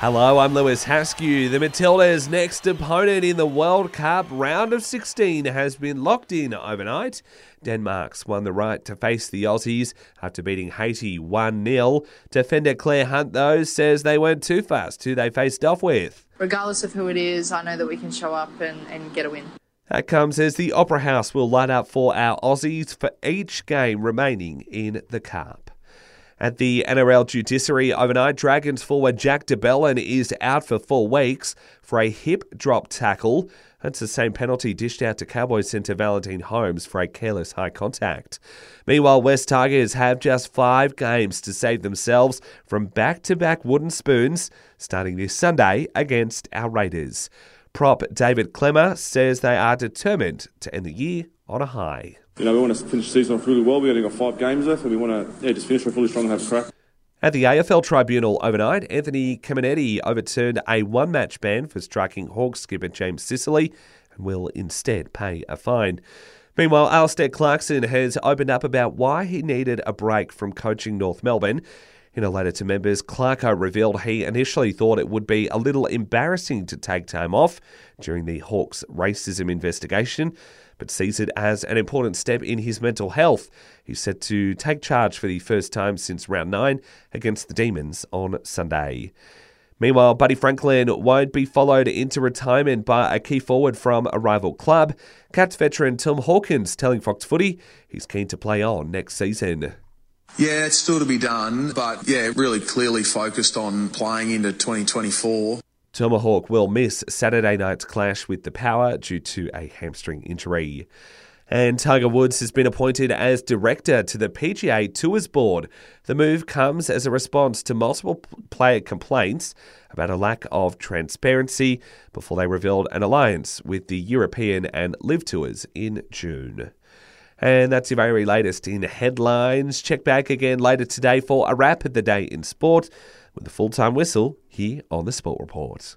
Hello, I'm Lewis Haskew. The Matildas' next opponent in the World Cup round of 16 has been locked in overnight. Denmark's won the right to face the Aussies after beating Haiti 1 0. Defender Claire Hunt, though, says they weren't too fast who they faced off with. Regardless of who it is, I know that we can show up and, and get a win. That comes as the Opera House will line up for our Aussies for each game remaining in the Cup. At the NRL Judiciary overnight, Dragons forward Jack de Belin is out for four weeks for a hip drop tackle. That's the same penalty dished out to Cowboys centre Valentine Holmes for a careless high contact. Meanwhile, West Tigers have just five games to save themselves from back to back wooden spoons starting this Sunday against our Raiders. Prop David Klemmer says they are determined to end the year on a high. You know, we want to finish the season off really well. We've only got five games left, and we want to yeah, just finish off really strong and have a crack. At the AFL Tribunal overnight, Anthony Caminiti overturned a one match ban for striking Hawks skipper James Sicily and will instead pay a fine. Meanwhile, Alastair Clarkson has opened up about why he needed a break from coaching North Melbourne. In a letter to members, Clarko uh, revealed he initially thought it would be a little embarrassing to take time off during the Hawks racism investigation, but sees it as an important step in his mental health. He's set to take charge for the first time since round nine against the Demons on Sunday. Meanwhile, Buddy Franklin won't be followed into retirement by a key forward from a rival club. Cats veteran Tom Hawkins telling Fox Footy he's keen to play on next season. Yeah, it's still to be done, but yeah, really clearly focused on playing into 2024. Tomahawk will miss Saturday night's clash with the Power due to a hamstring injury. And Tiger Woods has been appointed as director to the PGA Tours Board. The move comes as a response to multiple player complaints about a lack of transparency before they revealed an alliance with the European and LIV Tours in June. And that's your very latest in headlines. Check back again later today for a wrap of the day in sport with a full time whistle here on the Sport Report.